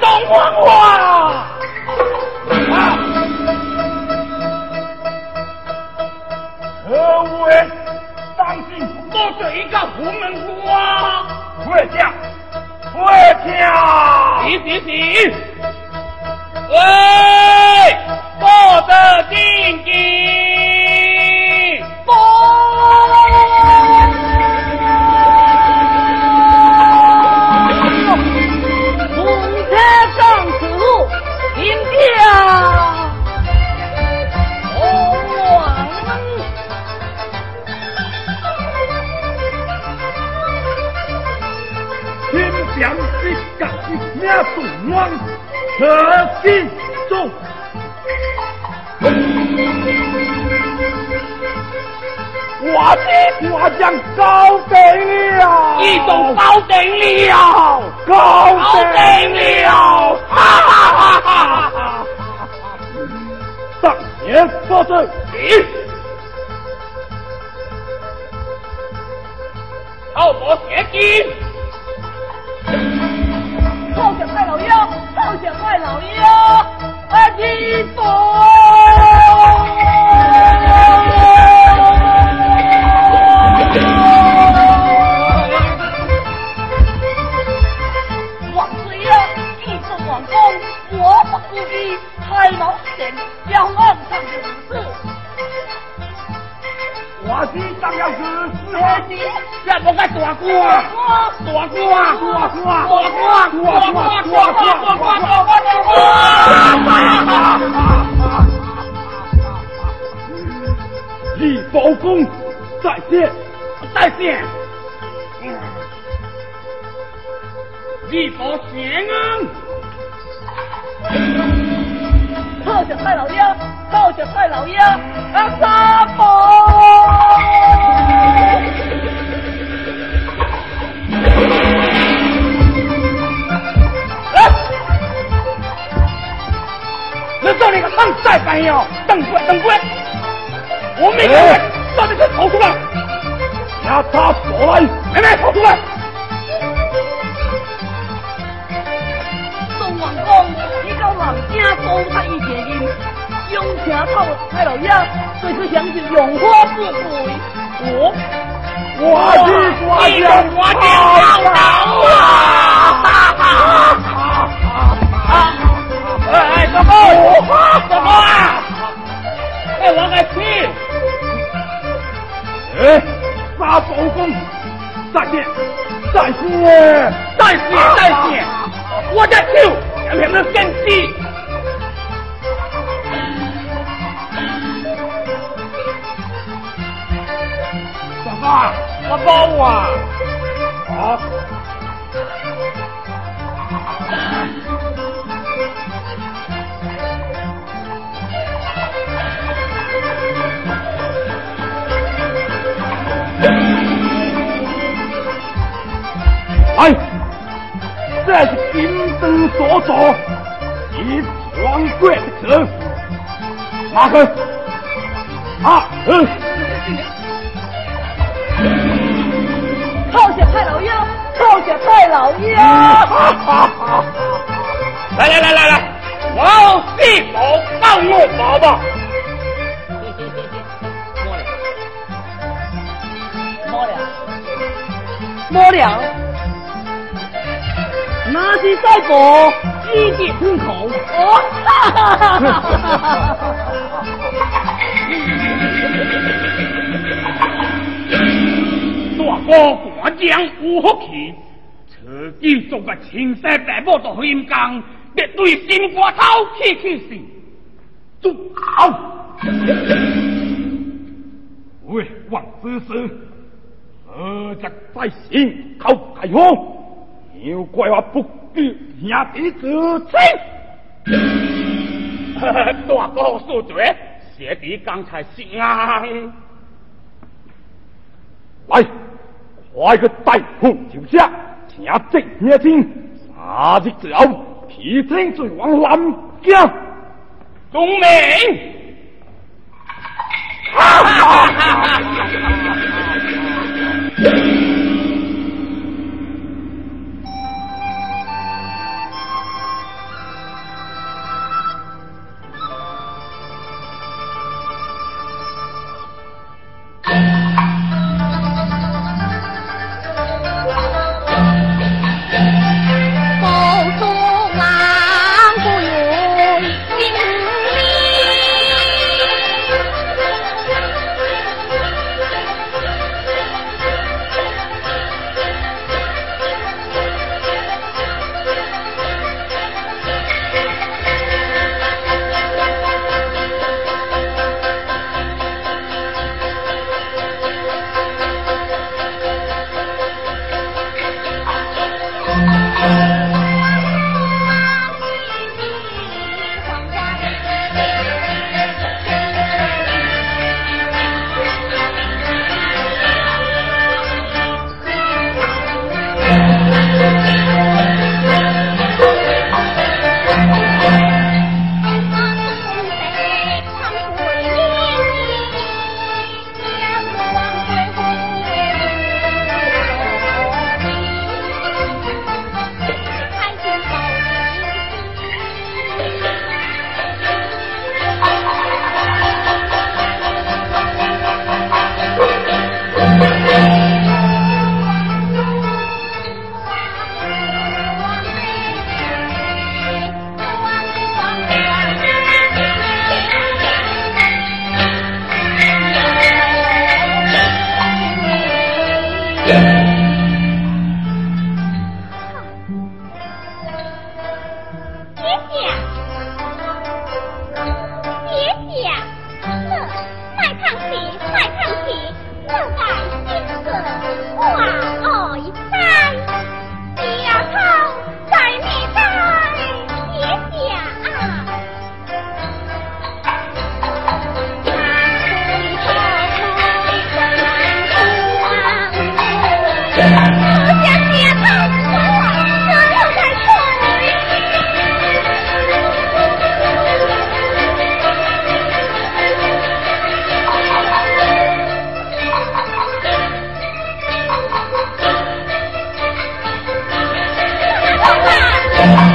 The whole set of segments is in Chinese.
东我我啊何无当我这一个红门啊不要叫不要叫你喂我的定义望可心中。我的我将高定了，一种高定了，高定了，哈哈哈哈哈哈！上年发生你老多现金。王少爷，义正言辞，我不顾忌，太冒险，要岸上的名字。我是张耀宗。哎，你，你莫怪大哥。我大哥，大哥，大哥，大哥，大哥，大哥，大哥，大哥。李包公，再见，再见。李包贤啊，抱下太老爷，抱下太老爷，啊，三宝。堂再反应，等滚等滚，我没看见，到底是逃出来？那他保安，还没逃出来。宋王公，你到南京多他一些人，用钱套害老爷，对出想是荣华富贵。我，我的我的我的老啊！包啊！啊！哎，这是金灯所作，一双贵子，马克，啊，嗯。报谢太老爷，报谢太老爷！来来来来来，老四宝，放我毛吧。嘿嘿嘿嘿，那是在宝，一点进口。哦哈哈哈哈哈！大。将有福气，自己做个青色大宝都阴公，别对心肝头气气死，做好！喂，王子师，何家在心口开荒，要怪我不必兄弟子亲。大哥恕罪，学弟刚才心安。来。快去带虎救下，请这年轻三日之后，提天罪往南疆。东明。Thank you.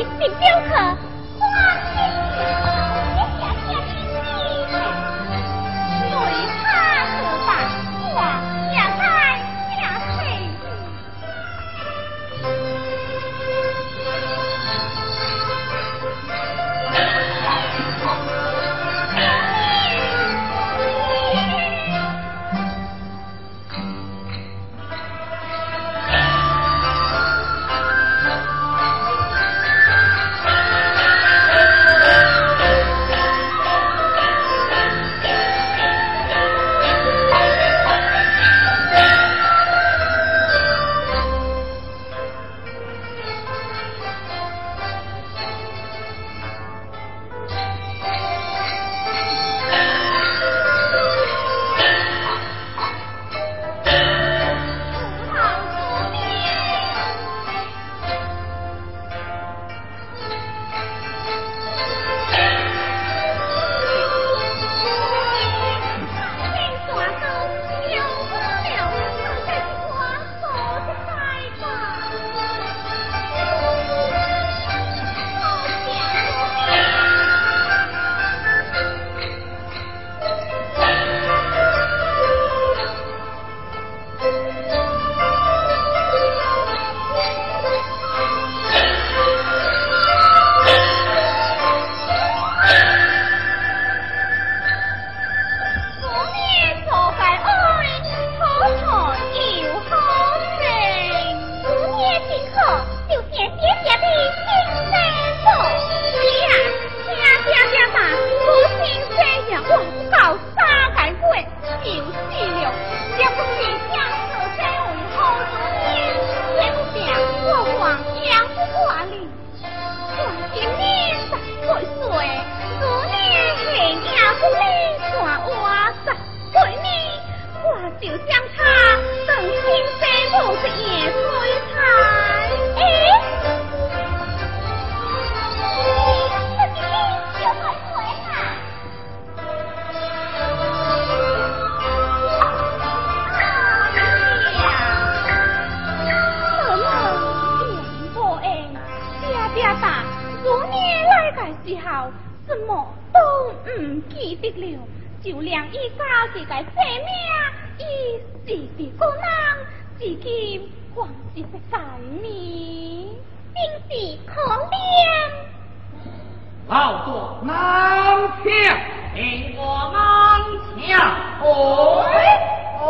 你骗三步一水滩，哎，我的爹叫他回来。阿娘，妈妈叫你破案，爹爹爸，么都唔记得了，就让伊家自己写名。一时的苦难，至今还是不在，真是可怜。老多难墙，听我难墙，哦哦。